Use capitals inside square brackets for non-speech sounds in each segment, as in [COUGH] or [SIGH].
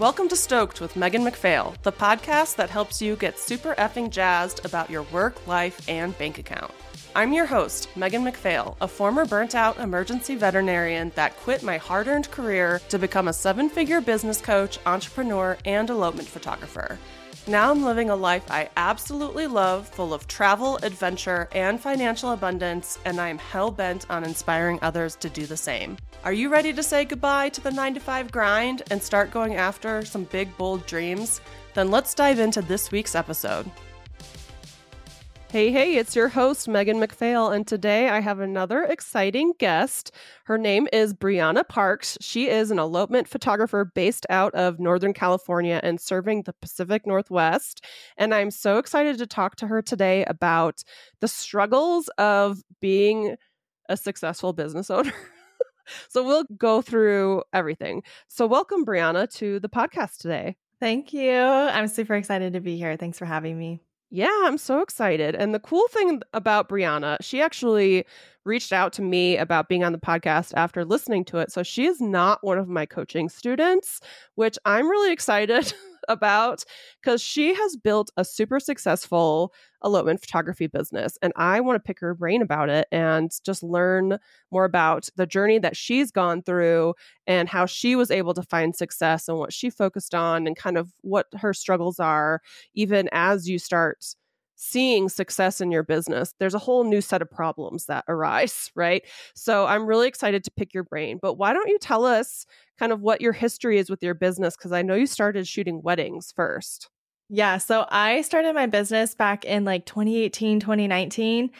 Welcome to Stoked with Megan MacPhail, the podcast that helps you get super effing jazzed about your work, life, and bank account. I'm your host, Megan MacPhail, a former burnt out emergency veterinarian that quit my hard earned career to become a seven figure business coach, entrepreneur, and elopement photographer. Now I'm living a life I absolutely love, full of travel, adventure, and financial abundance, and I am hell bent on inspiring others to do the same. Are you ready to say goodbye to the 9 to 5 grind and start going after some big, bold dreams? Then let's dive into this week's episode. Hey, hey, it's your host, Megan MacPhail, and today I have another exciting guest. Her name is Brianna Parks. She is an elopement photographer based out of Northern California and serving the Pacific Northwest. And I'm so excited to talk to her today about the struggles of being a successful business owner. [LAUGHS] so we'll go through everything. So, welcome, Brianna, to the podcast today. Thank you. I'm super excited to be here. Thanks for having me. Yeah, I'm so excited. And the cool thing about Brianna, she actually reached out to me about being on the podcast after listening to it. So she is not one of my coaching students, which I'm really excited [LAUGHS] about because she has built a super successful elopement photography business. And I want to pick her brain about it and just learn more about the journey that she's gone through and how she was able to find success and what she focused on and kind of what her struggles are, even as you start seeing success in your business, there's a whole new set of problems that arise, [LAUGHS] right? So I'm really excited to pick your brain. But why don't you tell us kind of what your history is with your business? Because I know you started shooting weddings first. Yeah. So I started my business back in like 2018, 2019.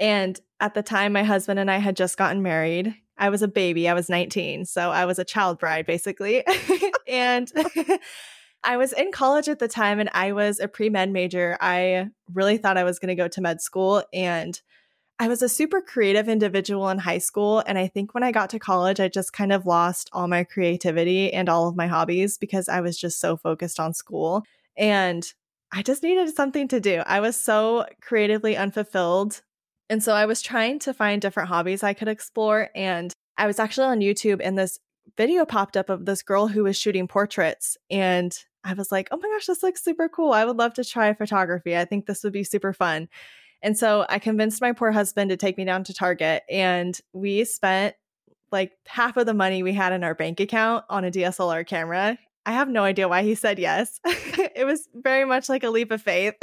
And at the time, my husband and I had just gotten married. I was a baby. I was 19. So I was a child bride, basically. [LAUGHS] and [LAUGHS] I was in college at the time and I was a pre med major. I really thought I was going to go to med school. And I was a super creative individual in high school. And I think when I got to college, I just kind of lost all my creativity and all of my hobbies because I was just so focused on school. And I just needed something to do. I was so creatively unfulfilled. And so I was trying to find different hobbies I could explore. And I was actually on YouTube and this video popped up of this girl who was shooting portraits. And I was like, oh my gosh, this looks super cool. I would love to try photography. I think this would be super fun. And so I convinced my poor husband to take me down to Target and we spent like half of the money we had in our bank account on a DSLR camera. I have no idea why he said yes. [LAUGHS] it was very much like a leap of faith.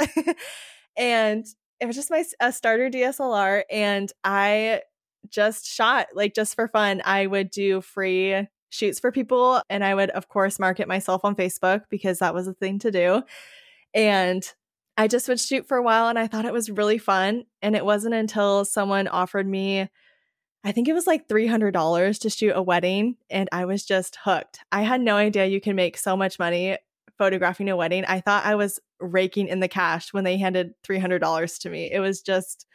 [LAUGHS] and it was just my a starter DSLR and I just shot like just for fun. I would do free shoots for people. And I would, of course, market myself on Facebook because that was a thing to do. And I just would shoot for a while and I thought it was really fun. And it wasn't until someone offered me, I think it was like $300 to shoot a wedding. And I was just hooked. I had no idea you can make so much money photographing a wedding. I thought I was raking in the cash when they handed $300 to me. It was just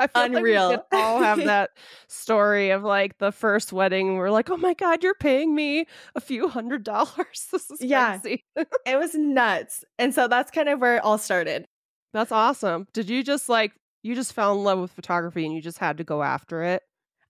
I feel Unreal. Like we all have that story of like the first wedding. We're like, oh my God, you're paying me a few hundred dollars. [LAUGHS] This is yeah, crazy. [LAUGHS] it was nuts. And so that's kind of where it all started. That's awesome. Did you just like, you just fell in love with photography and you just had to go after it?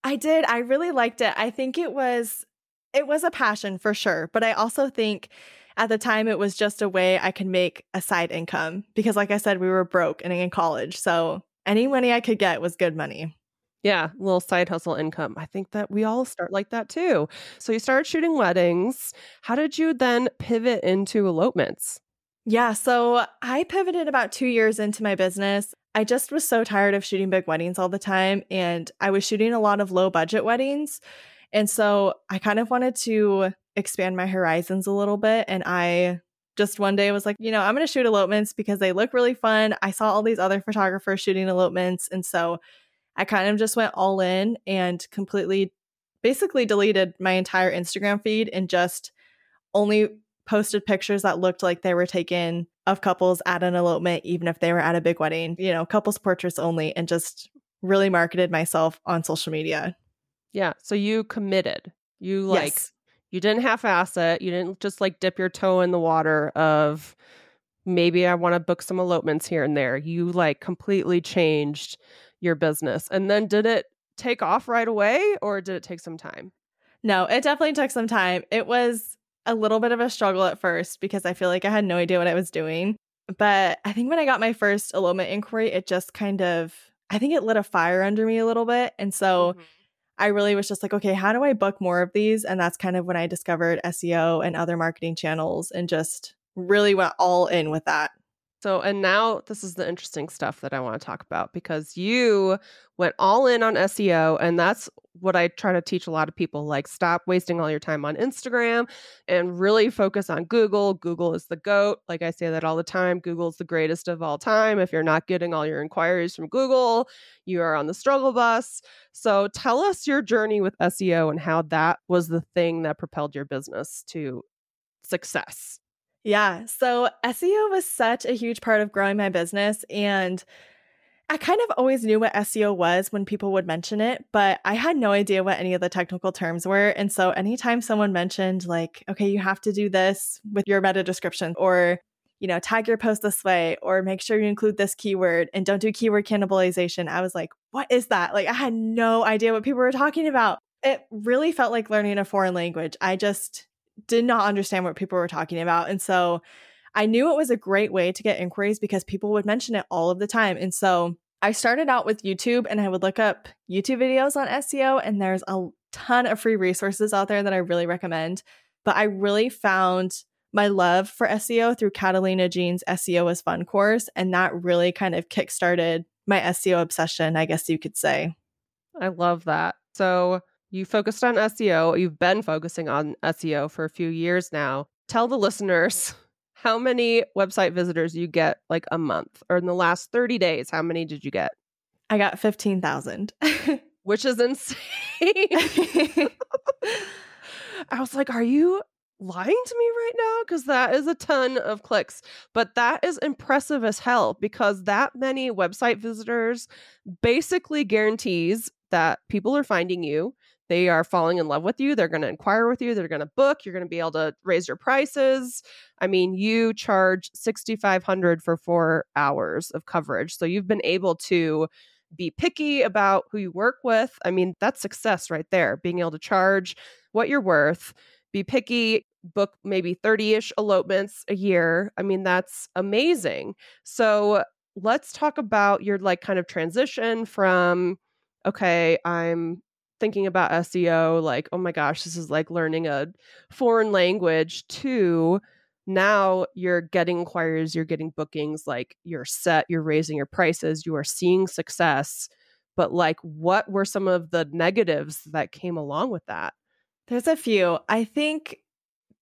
I did. I really liked it. I think it was, it was a passion for sure. But I also think at the time it was just a way I could make a side income because, like I said, we were broke and in college. So any money I could get was good money. Yeah, little side hustle income. I think that we all start like that too. So you started shooting weddings. How did you then pivot into elopements? Yeah, so I pivoted about two years into my business. I just was so tired of shooting big weddings all the time, and I was shooting a lot of low budget weddings. And so I kind of wanted to expand my horizons a little bit. And I just one day was like, you know, I'm going to shoot elopements because they look really fun. I saw all these other photographers shooting elopements. And so I kind of just went all in and completely basically deleted my entire Instagram feed and just only posted pictures that looked like they were taken of couples at an elopement, even if they were at a big wedding, you know, couples portraits only, and just really marketed myself on social media. Yeah. So you committed. You like yes. You didn't half ass it. You didn't just like dip your toe in the water of maybe I want to book some elopements here and there. You like completely changed your business. And then did it take off right away or did it take some time? No, it definitely took some time. It was a little bit of a struggle at first because I feel like I had no idea what I was doing. But I think when I got my first elopement inquiry, it just kind of, I think it lit a fire under me a little bit. And so mm-hmm. I really was just like, okay, how do I book more of these? And that's kind of when I discovered SEO and other marketing channels and just really went all in with that. So, and now this is the interesting stuff that I want to talk about because you went all in on SEO. And that's what I try to teach a lot of people like, stop wasting all your time on Instagram and really focus on Google. Google is the GOAT. Like I say that all the time Google is the greatest of all time. If you're not getting all your inquiries from Google, you are on the struggle bus. So, tell us your journey with SEO and how that was the thing that propelled your business to success. Yeah. So SEO was such a huge part of growing my business. And I kind of always knew what SEO was when people would mention it, but I had no idea what any of the technical terms were. And so anytime someone mentioned, like, okay, you have to do this with your meta description, or, you know, tag your post this way, or make sure you include this keyword and don't do keyword cannibalization, I was like, what is that? Like, I had no idea what people were talking about. It really felt like learning a foreign language. I just did not understand what people were talking about. And so I knew it was a great way to get inquiries because people would mention it all of the time. And so I started out with YouTube and I would look up YouTube videos on SEO, and there's a ton of free resources out there that I really recommend. But I really found my love for SEO through Catalina Jean's SEO is Fun course. And that really kind of kickstarted my SEO obsession, I guess you could say. I love that. So, you focused on SEO. You've been focusing on SEO for a few years now. Tell the listeners how many website visitors you get like a month or in the last 30 days. How many did you get? I got 15,000, [LAUGHS] which is insane. I was like, are you lying to me right now? Because that is a ton of clicks. But that is impressive as hell because that many website visitors basically guarantees that people are finding you they are falling in love with you. They're going to inquire with you. They're going to book. You're going to be able to raise your prices. I mean, you charge 6500 for 4 hours of coverage. So you've been able to be picky about who you work with. I mean, that's success right there. Being able to charge what you're worth, be picky, book maybe 30-ish elopements a year. I mean, that's amazing. So, let's talk about your like kind of transition from okay, I'm thinking about SEO, like, oh my gosh, this is like learning a foreign language, to now you're getting inquiries, you're getting bookings, like you're set, you're raising your prices, you are seeing success. But like, what were some of the negatives that came along with that? There's a few. I think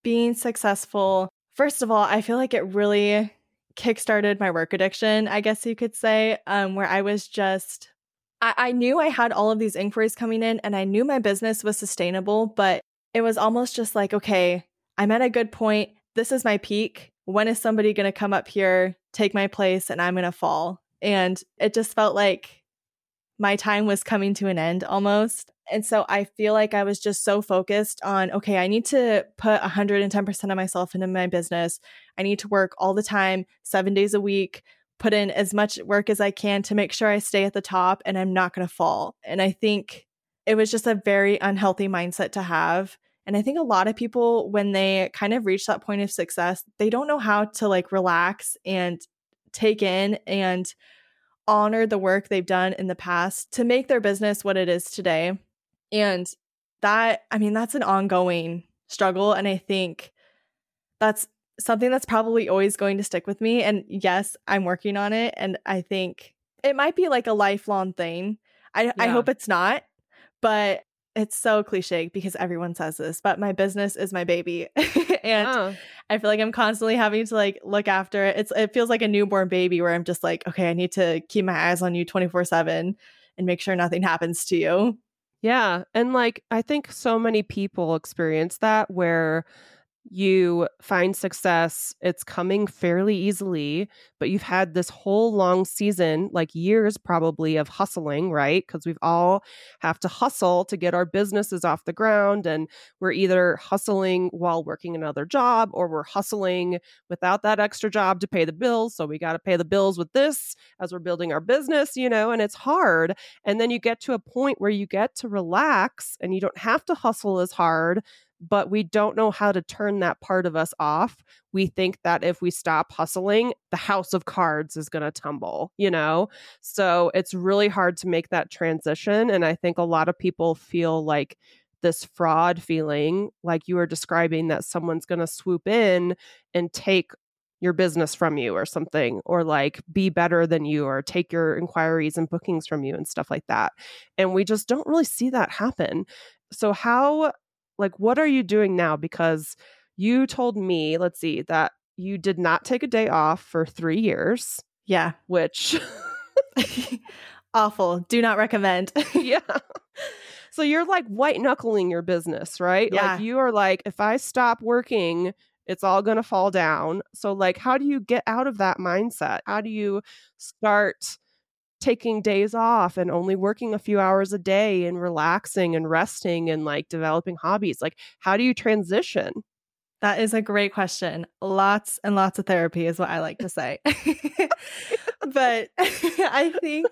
being successful, first of all, I feel like it really kickstarted my work addiction, I guess you could say, um, where I was just I, I knew I had all of these inquiries coming in and I knew my business was sustainable, but it was almost just like, okay, I'm at a good point. This is my peak. When is somebody going to come up here, take my place, and I'm going to fall? And it just felt like my time was coming to an end almost. And so I feel like I was just so focused on, okay, I need to put 110% of myself into my business. I need to work all the time, seven days a week, put in as much work as I can to make sure I stay at the top and I'm not going to fall. And I think it was just a very unhealthy mindset to have. And I think a lot of people, when they kind of reach that point of success, they don't know how to like relax and take in and honor the work they've done in the past to make their business what it is today. And that, I mean, that's an ongoing struggle. And I think that's something that's probably always going to stick with me. And yes, I'm working on it. And I think it might be like a lifelong thing. I, yeah. I hope it's not, but it's so cliche because everyone says this, but my business is my baby. [LAUGHS] and oh. I feel like I'm constantly having to like look after it. It's it feels like a newborn baby where I'm just like, okay, I need to keep my eyes on you 24/7 and make sure nothing [LAUGHS] happens to you. Yeah, and like I think so many people experience that where you find success, it's coming fairly easily, but you've had this whole long season, like years probably of hustling, right? Because we've all have to hustle to get our businesses off the ground. And we're either hustling while working another job or we're hustling without that extra job to pay the bills. So we got to pay the bills with this as we're building our business, you know, and it's hard. And then you get to a point where you get to relax and you don't have to hustle as hard but we don't know how to turn that part of us off. We think that if we stop hustling, the house of cards is going to tumble, you know? So it's really hard to make that transition. And I think a lot of people feel like this fraud feeling, like you were describing, that someone's going to swoop in and take your business from you or something, or like be better than you, or take your inquiries and bookings from you and stuff like that. And we just don't really see that happen. So, how, like, what are you doing now? Because you told me, let's see, that you did not take a day off for three years. Yeah. Which, [LAUGHS] awful. Do not recommend. [LAUGHS] yeah. So you're like white knuckling your business, right? Yeah. Like you are like, if I stop working, it's all going to fall down. So, like, how do you get out of that mindset? How do you start taking days off and only working a few hours a day and relaxing and resting and like developing hobbies? Like, how do you transition? That is a great question. Lots and lots of therapy is what I like to say. [LAUGHS] but [LAUGHS] I think,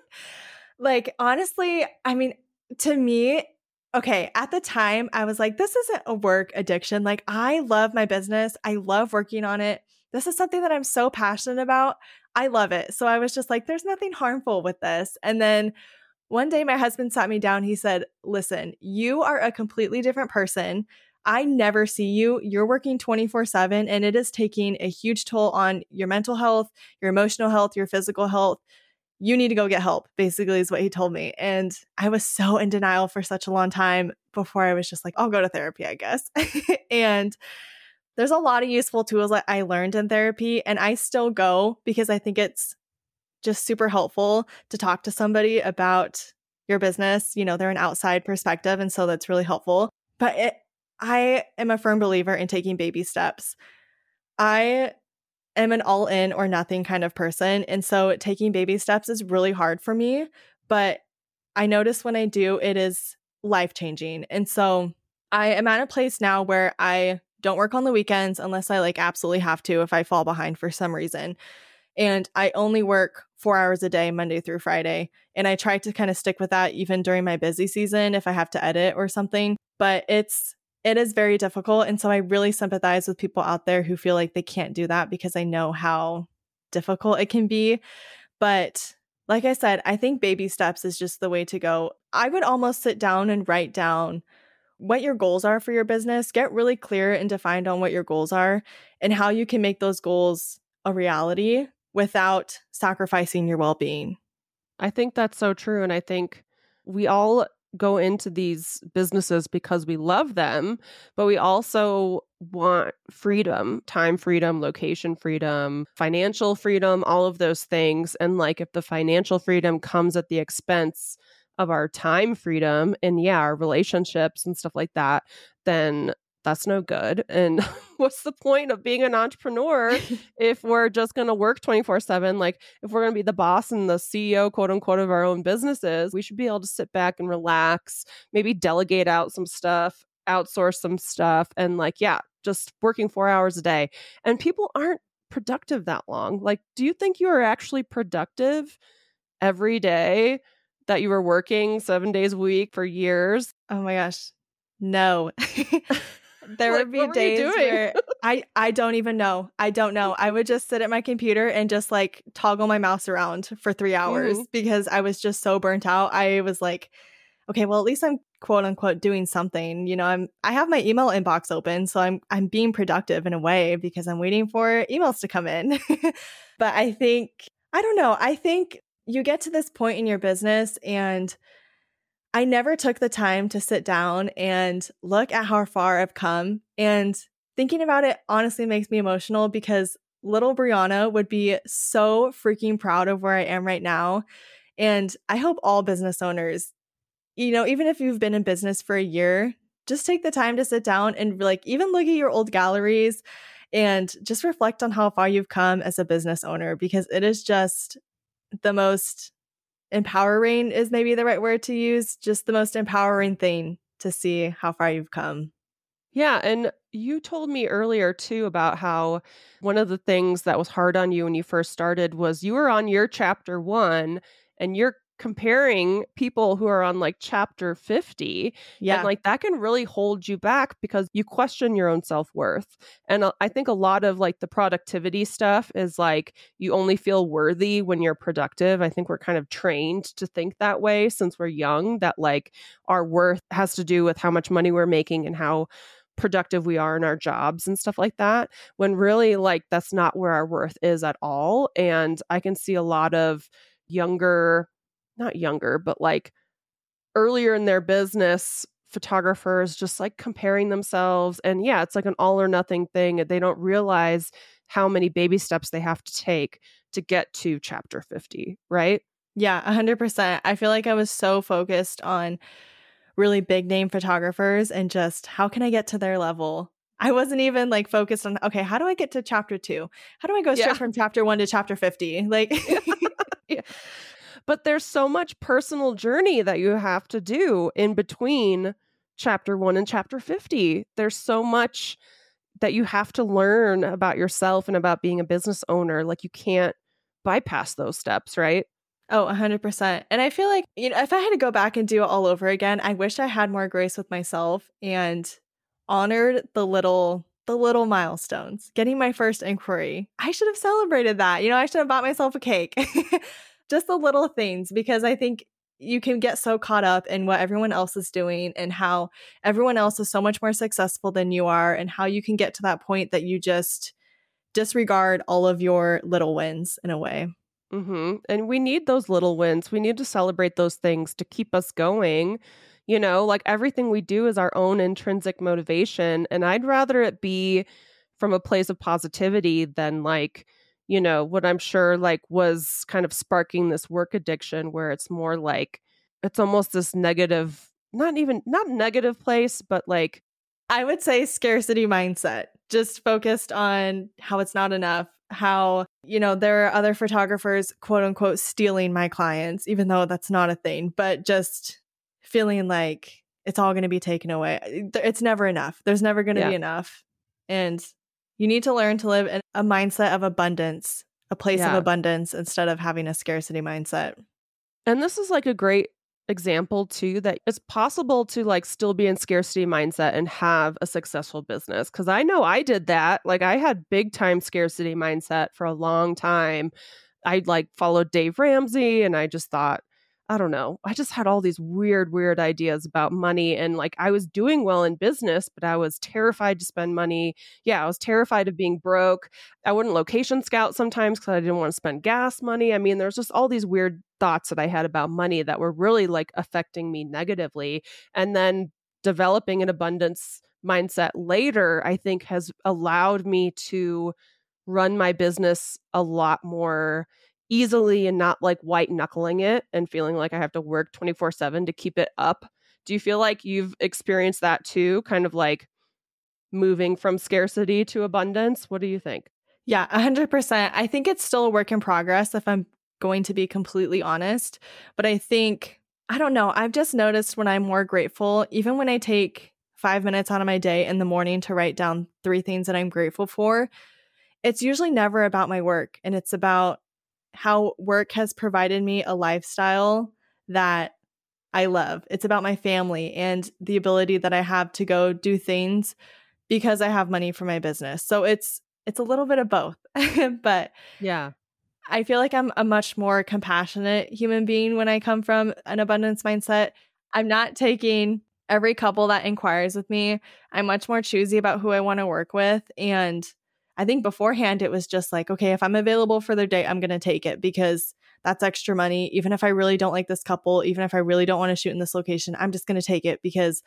like, honestly, I mean, to me, okay, at the time, I was like, this isn't a work addiction. Like, I love my business, I love working on it. This is something that I'm so passionate about. I love it. So I was just like, there's nothing harmful with this. And then one day, my husband sat me down. He said, Listen, you are a completely different person. I never see you. You're working 24 7, and it is taking a huge toll on your mental health, your emotional health, your physical health you need to go get help, basically, is what he told me. And I was so in denial for such a long time before I was just like, I'll go to therapy, I guess. [LAUGHS] and there's a lot of useful tools that I learned in therapy, and I still go because I think it's just super helpful to talk to somebody about your business. You know, they're an outside perspective, and so that's really helpful. But it, I am a firm believer in taking baby steps. I am an all in or nothing kind of person. And so taking baby steps is really hard for me. But I notice when I do, it is life changing. And so I am at a place now where I don't work on the weekends unless I like absolutely have to if I fall behind for some reason. And I only work four hours a day, Monday through Friday. And I try to kind of stick with that even during my busy season if I have to edit or something. But it's it is very difficult. And so I really sympathize with people out there who feel like they can't do that because I know how difficult it can be. But like I said, I think baby steps is just the way to go. I would almost sit down and write down what your goals are for your business, get really clear and defined on what your goals are and how you can make those goals a reality without sacrificing your well being. I think that's so true. And I think we all go into these businesses because we love them, but we also want freedom, time freedom, location freedom, financial freedom, all of those things. And like if the financial freedom comes at the expense of our time freedom and yeah, our relationships and stuff like that, then that's no good. And [LAUGHS] what's the point of being an entrepreneur [LAUGHS] if we're just going to work 24 7? Like, if we're going to be the boss and the CEO, quote unquote, of our own businesses, we should be able to sit back and relax, maybe delegate out some stuff, outsource some stuff, and like, yeah, just working four hours a day. And people aren't productive that long. Like, do you think you are actually productive every day that you were working seven days a week for years? Oh my gosh. No. [LAUGHS] there like, would be days where I I don't even know. I don't know. I would just sit at my computer and just like toggle my mouse around for 3 hours mm-hmm. because I was just so burnt out. I was like okay, well at least I'm quote unquote doing something. You know, I'm I have my email inbox open, so I'm I'm being productive in a way because I'm waiting for emails to come in. [LAUGHS] but I think I don't know. I think you get to this point in your business and I never took the time to sit down and look at how far I've come. And thinking about it honestly makes me emotional because little Brianna would be so freaking proud of where I am right now. And I hope all business owners, you know, even if you've been in business for a year, just take the time to sit down and like even look at your old galleries and just reflect on how far you've come as a business owner because it is just the most empowering is maybe the right word to use, just the most empowering thing to see how far you've come. Yeah. And you told me earlier too about how one of the things that was hard on you when you first started was you were on your chapter one and you're comparing people who are on like chapter 50 Yeah. and like that can really hold you back because you question your own self-worth and uh, i think a lot of like the productivity stuff is like you only feel worthy when you're productive i think we're kind of trained to think that way since we're young that like our worth has to do with how much money we're making and how productive we are in our jobs and stuff like that when really like that's not where our worth is at all and i can see a lot of younger not younger but like earlier in their business photographers just like comparing themselves and yeah it's like an all or nothing thing they don't realize how many baby steps they have to take to get to chapter 50 right Yeah, 100%. I feel like I was so focused on really big name photographers and just how can I get to their level? I wasn't even like focused on, okay, how do I get to chapter two? How do I go straight Yeah. from chapter one to chapter 50? Like, [LAUGHS] [LAUGHS] but there's so much personal journey that you have to do in between chapter 1 and chapter 50 there's so much that you have to learn about yourself and about being a business owner like you can't bypass those steps right oh, 100%. And I feel like, you know, if I had to go back and do it all over again, I wish I had more grace with myself and honored the little the little milestones. Getting my first inquiry. I should have celebrated that. You know, I should have bought myself a cake. [LAUGHS] Just the little things because I think you can get so caught up in what everyone else is doing and how everyone else is so much more successful than you are and how you can get to that point that you just disregard all of your little wins in a way. hmm And we need those little wins. We need to celebrate those things to keep us going. You know, like everything we do is our own intrinsic motivation. And I'd rather it be from a place of positivity than like, you know, what I'm sure like was kind of sparking this work addiction where it's more like, it's almost this negative, not even, not negative place, but like, I would say scarcity mindset, just focused on how it's not enough, how, you know, there are other photographers, quote unquote, stealing my clients, even though that's not a thing, but just feeling like it's all going to be taken away. It's never enough. There's never going to Yeah. be enough. And you need to learn to live in a mindset of abundance, a place of abundance instead of having a scarcity mindset. And this is like a great example too that it's possible to like still be in scarcity mindset and have a successful business cuz I know I did that. Like I had big time scarcity mindset for a long time. I like followed Dave Ramsey and I just thought I don't know. I just had all these weird weird ideas about money and like I was doing well in business, but I was terrified to spend money. Yeah, I was terrified of being broke. I wouldn't location scout sometimes because I didn't want to spend gas money. I mean, there's just all these weird thoughts that I had about money that were really like affecting me negatively. And then developing an abundance mindset later, I think has allowed me to run my business a lot more easily and not like white knuckling it and feeling like I have to work 24 7 to keep it up. Do you feel like you've experienced that too? Kind of like moving from scarcity to abundance? What do you think? Yeah, 100%. I think it's still a work in progress if I'm going to be completely honest. But I think, I don't know, I've just noticed when I'm more grateful, even when I take five minutes out of my day in the morning to write down three things that I'm grateful for, it's usually never about my work. And it's about how work has provided me a lifestyle that I love. It's about my family and the ability that I have to go do things because I have money for my business. So it's it's a little bit of both. [LAUGHS] but Yeah. I feel like I'm a much more compassionate human being when I come from an abundance mindset. I'm not taking every couple that inquires with me. I'm much more choosy about who I want to work with. And I think beforehand it was just like, okay, if I'm available for their date, I'm going to take it because that's extra money. Even if I really don't like this couple, even if I really don't want to shoot in this location, I'm just going to take it because,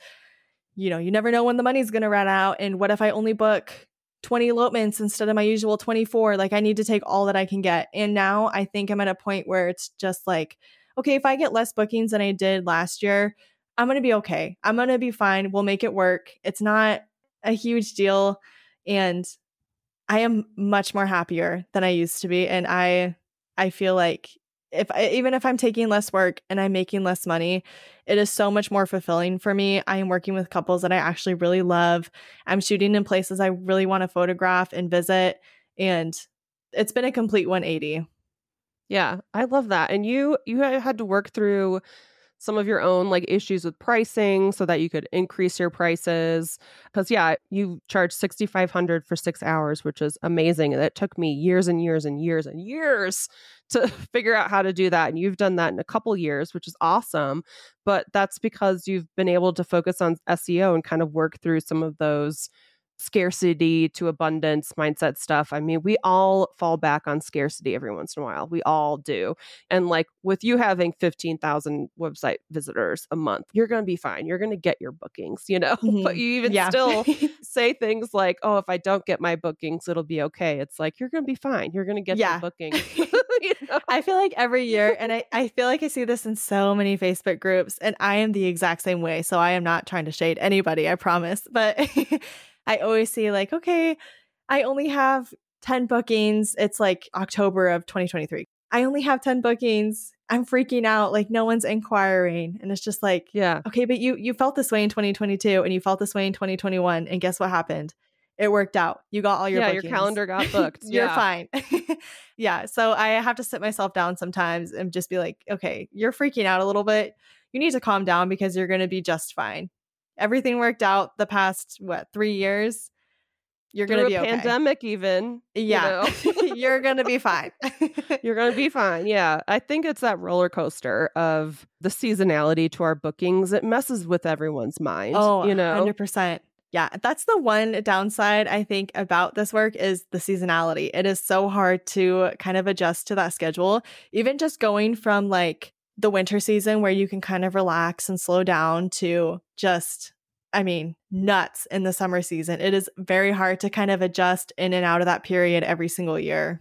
you know, you never know when the money's going to run out. And what if I only book 20 elopements instead of my usual 24? Like, I need to take all that I can get. And now I think I'm at a point where it's just like, okay, if I get less bookings than I did last year, I'm going to be okay. I'm going to be fine. We'll make it work. It's not a huge deal. And I am much more happier than I used to be. And I, I feel like if I, even if I'm taking less work and I'm making less money, it is so much more fulfilling for me. I am working with couples that I actually really love. I'm shooting in places I really want to photograph and visit. And it's been a complete 180. Yeah, I love that. And you you had to work through some of your own like issues with pricing so that you could increase your prices because yeah you charge 6500 for six hours which is amazing and it took me years and years and years and years [LAUGHS] to figure out how to do that and you've done that in a couple years which is awesome but that's because you've been able to focus on seo and kind of work through some of those scarcity to abundance mindset stuff. I mean, we all fall back on scarcity every once in a while. We all do. And like with you having 15,000 website visitors a month, you're going to be fine. You're going to get your bookings, you know? [LAUGHS] Mm-hmm. But you even yeah. still [LAUGHS] say things like, oh, if I don't get my bookings, it'll be okay. It's like, you're going to be fine. You're going to get yeah. your bookings. [LAUGHS] you know? I feel like every year, and I, I feel like I see this in so many Facebook groups, and I am the exact same way. So I am not trying to shade anybody, I promise. But I always say, like, okay, I only have 10 bookings. It's like October of 2023. I only have 10 bookings. I'm freaking out. Like no one's inquiring. And it's just like, yeah. Okay, but you you felt this way in 2022 and you felt this way in 2021. And guess what happened? It worked out. You got all your yeah, bookings. your calendar got [LAUGHS] booked. You're fine. [LAUGHS] yeah. So I have to sit myself down sometimes and just be like, okay, you're freaking out a little bit. You need to calm down because you're going to be just fine everything worked out the past what three years you're gonna be okay. pandemic even yeah you know? [LAUGHS] you're gonna be fine. [LAUGHS] You're gonna be fine yeah. I think it's that roller coaster of the seasonality to our bookings it messes with everyone's mind oh you know? 100% yeah that's the one downside i think about this work is the seasonality. It is so hard to kind of adjust to that schedule even just going from like the winter season where you can kind of relax and slow down to just I mean, nuts in the summer season. It is very hard to kind of adjust in and out of that period every single year.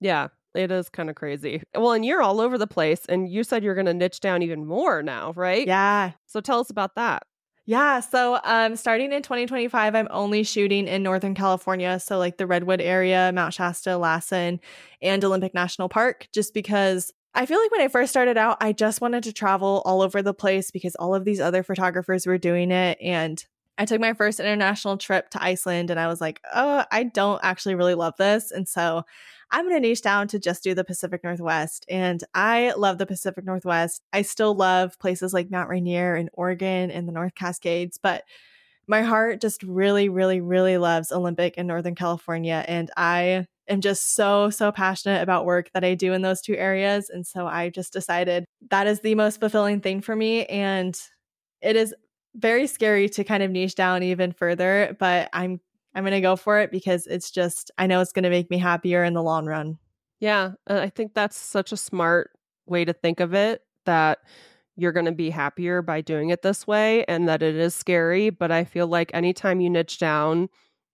Yeah, it is kind of crazy. Well, and you're all over the place, and you said you're going to niche down even more now, right? Yeah. So tell us about that. Yeah. So, um, starting in 2025, I'm only shooting in Northern California. So, like the Redwood area, Mount Shasta, Lassen, and Olympic National Park, just because I feel like when I first started out, I just wanted to travel all over the place because all of these other photographers were doing it. And I took my first international trip to Iceland and I was like, oh, I don't actually really love this. And so I'm going to niche down to just do the Pacific Northwest. And I love the Pacific Northwest. I still love places like Mount Rainier and Oregon and the North Cascades, but my heart just really, really, really loves Olympic and Northern California. And I am just so, so passionate about work that I do in those two areas. And so I just decided that is the most fulfilling thing for me. And it is very scary to kind of niche down even further, but I'm I'm going to go for it because it's just I know it's going to make me happier in the long run. Yeah, I think that's such a smart way to think of it that you're going to be happier by doing it this way and that it is scary, but I feel like anytime you niche down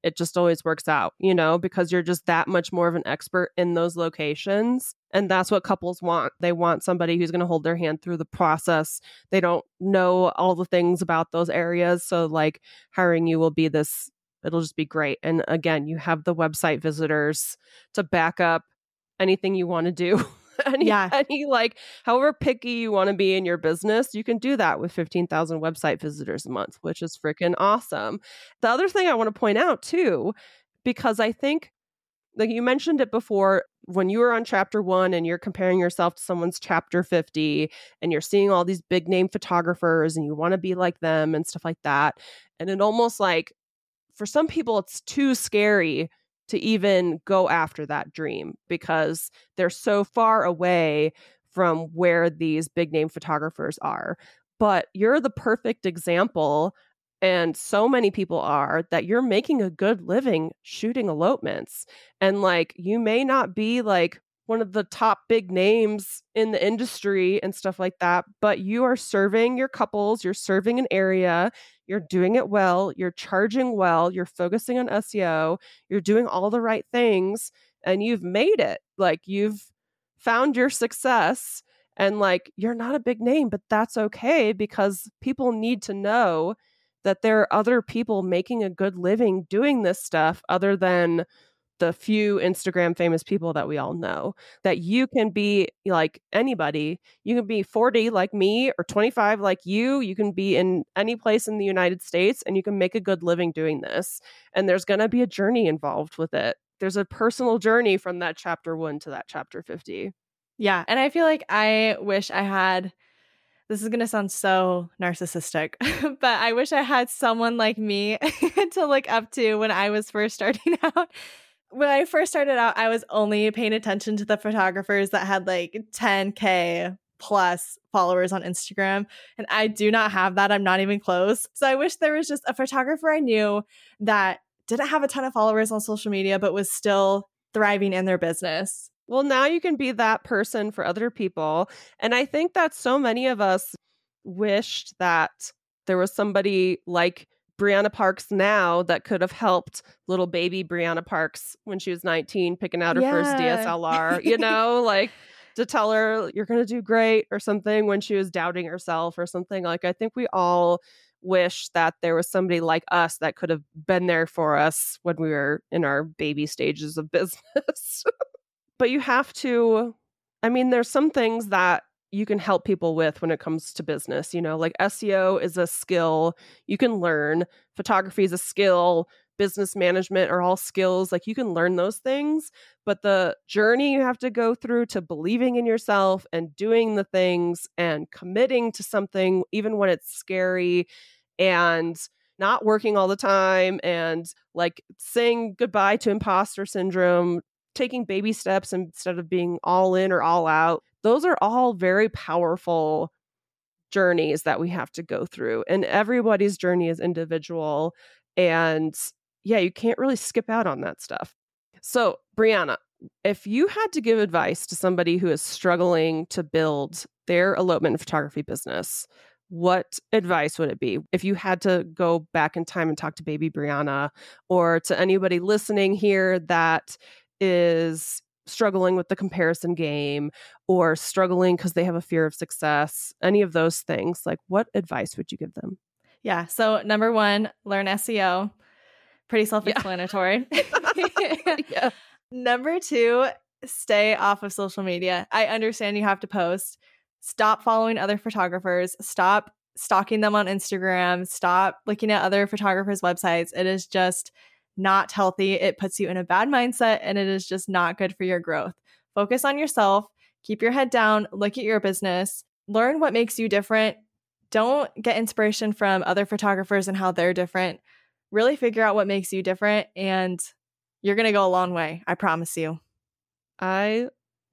it just always works out, you know, because you're just that much more of an expert in those locations. And that's what couples want. They want somebody who's going to hold their hand through the process. They don't know all the things about those areas. So, like, hiring you will be this, it'll just be great. And again, you have the website visitors to back up anything you want to do. [LAUGHS] [LAUGHS] any, yeah. any like however picky you want to be in your business, you can do that with 15,000 website visitors a month, which is freaking awesome. The other thing I want to point out too, because I think like you mentioned it before when you were on chapter 1 and you're comparing yourself to someone's chapter 50 and you're seeing all these big name photographers and you want to be like them and stuff like that and it almost like for some people it's too scary to even go after that dream because they're so far away from where these big name photographers are. But you're the perfect example, and so many people are, that you're making a good living shooting elopements. And like, you may not be like one of the top big names in the industry and stuff like that, but you are serving your couples, you're serving an area, you're doing it well, you're charging well, you're focusing on SEO, you're doing all the right things, and you've made it. Like you've found your success. And like, you're not a big name, but that's okay because people need to know that there are other people making a good living doing this stuff other than the few Instagram famous people that we all know that you can be like anybody. You can be 40 like me or 25 like you. You can be in any place in the United States and you can make a good living doing this. And there's going to be a journey involved with it. There's a personal journey from that chapter 1 to that chapter 50. Yeah. And I feel like I wish I had this is going to sound so narcissistic, [LAUGHS] but I wish I had someone like me [LAUGHS] to look up to when I was first starting [LAUGHS] out. When I first started out, I was only paying attention to the photographers that had like 10K plus followers on Instagram. And I do not have that. I'm not even close. So I wish there was just a photographer I knew that didn't have a ton of followers on social media, but was still thriving in their business. Well, now you can be that person for other people. And I think that so many of us wished that there was somebody like Brianna Parks now that could have helped little baby Brianna Parks when she was 19 picking out her yeah. first DSLR, [LAUGHS] you know, like to tell her you're going to do great or something when she was doubting herself or something. Like I think we all wish that there was somebody like us that could have been there for us when we were in our baby stages of [LAUGHS] business. but you have to I mean there's some things that you can help people with when it comes to business. You know, like SEO is a skill you can learn, photography is a skill, business management are all skills. Like you can learn those things, but the journey you have to go through to believing in yourself and doing the things and committing to something, even when it's scary and not working all the time and like saying goodbye to imposter syndrome, taking baby steps instead of being all in or all out. Those are all very powerful journeys that we have to go through. And everybody's journey is individual. And yeah, you can't really skip out on that stuff. So, Brianna, if you had to give advice to somebody who is struggling to build their elopement photography business, what advice would it be if you had to go back in time and talk to baby Brianna or to anybody listening here that is struggling with the comparison game or struggling because they have a fear of success, any of those things, like what advice would you give them? Yeah. So, number one, learn SEO. Pretty self explanatory. Yeah. [LAUGHS] yeah. [LAUGHS] Number two, stay off of social media. I understand you have to post. Stop following other photographers. Stop stalking them on Instagram. Stop looking at other photographers' websites. It is just not healthy. It puts you in a bad mindset and it is just not good for your growth. Focus on yourself, keep your head down, look at your business, learn what makes you different. Don't get inspiration from other photographers and how they're different. Really figure out what makes you different and you're going to go a long way. I promise you. I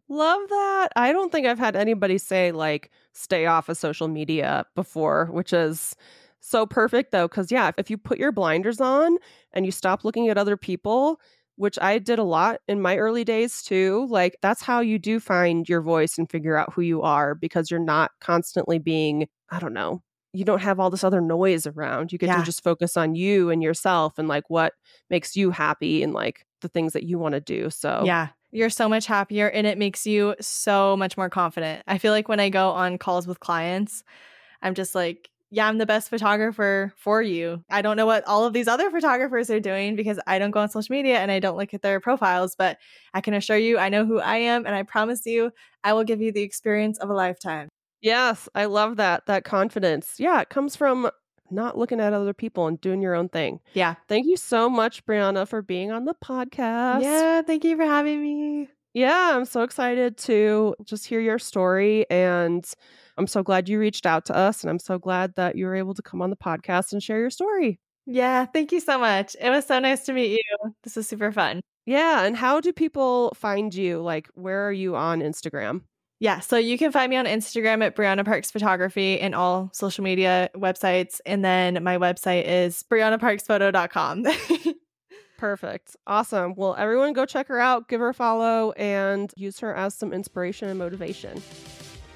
love that. I don't think I've had anybody say like stay off of social media before, which is so perfect though, because yeah, if you put your blinders on and you stop looking at other people, which I did a lot in my early days too, like that's how you do find your voice and figure out who you are because you're not constantly being, I don't know, you don't have all this other noise around. You get yeah. to just focus on you and yourself and like what makes you happy and like the things that you want to do. So, yeah, you're so much happier and it makes you so much more confident. I feel like when I go on calls with clients, I'm just like, yeah, I'm the best photographer for you. I don't know what all of these other photographers are doing because I don't go on social media and I don't look at their profiles, but I can assure you I know who I am and I promise you I will give you the experience of a lifetime. Yes, I love that. That confidence. Yeah, it comes from not looking at other people and doing your own thing. Yeah. Thank you so much, Brianna, for being on the podcast. Yeah, thank you for having me. Yeah, I'm so excited to just hear your story and I'm so glad you reached out to us and I'm so glad that you were able to come on the podcast and share your story. Yeah, thank you so much. It was so nice to meet you. This is super fun. Yeah, and how do people find you? Like, where are you on Instagram? Yeah, so you can find me on Instagram at Brianna Parks Photography and all social media websites. And then my website is briannaparksphoto.com. [LAUGHS] Perfect. Awesome. Well, everyone go check her out, give her a follow, and use her as some inspiration and motivation.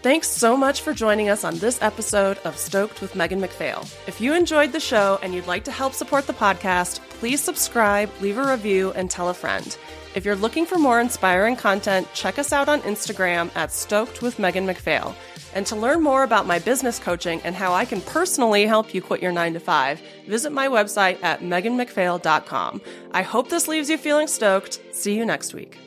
Thanks so much for joining us on this episode of Stoked with Megan MacPhail. If you enjoyed the show and you'd like to help support the podcast, please subscribe, leave a review, and tell a friend. If you're looking for more inspiring content, check us out on Instagram at Stoked with Megan MacPhail. And to learn more about my business coaching and how I can personally help you quit your 9 to 5, visit my website at meganmacphail.com. I hope this leaves you feeling stoked. See you next week.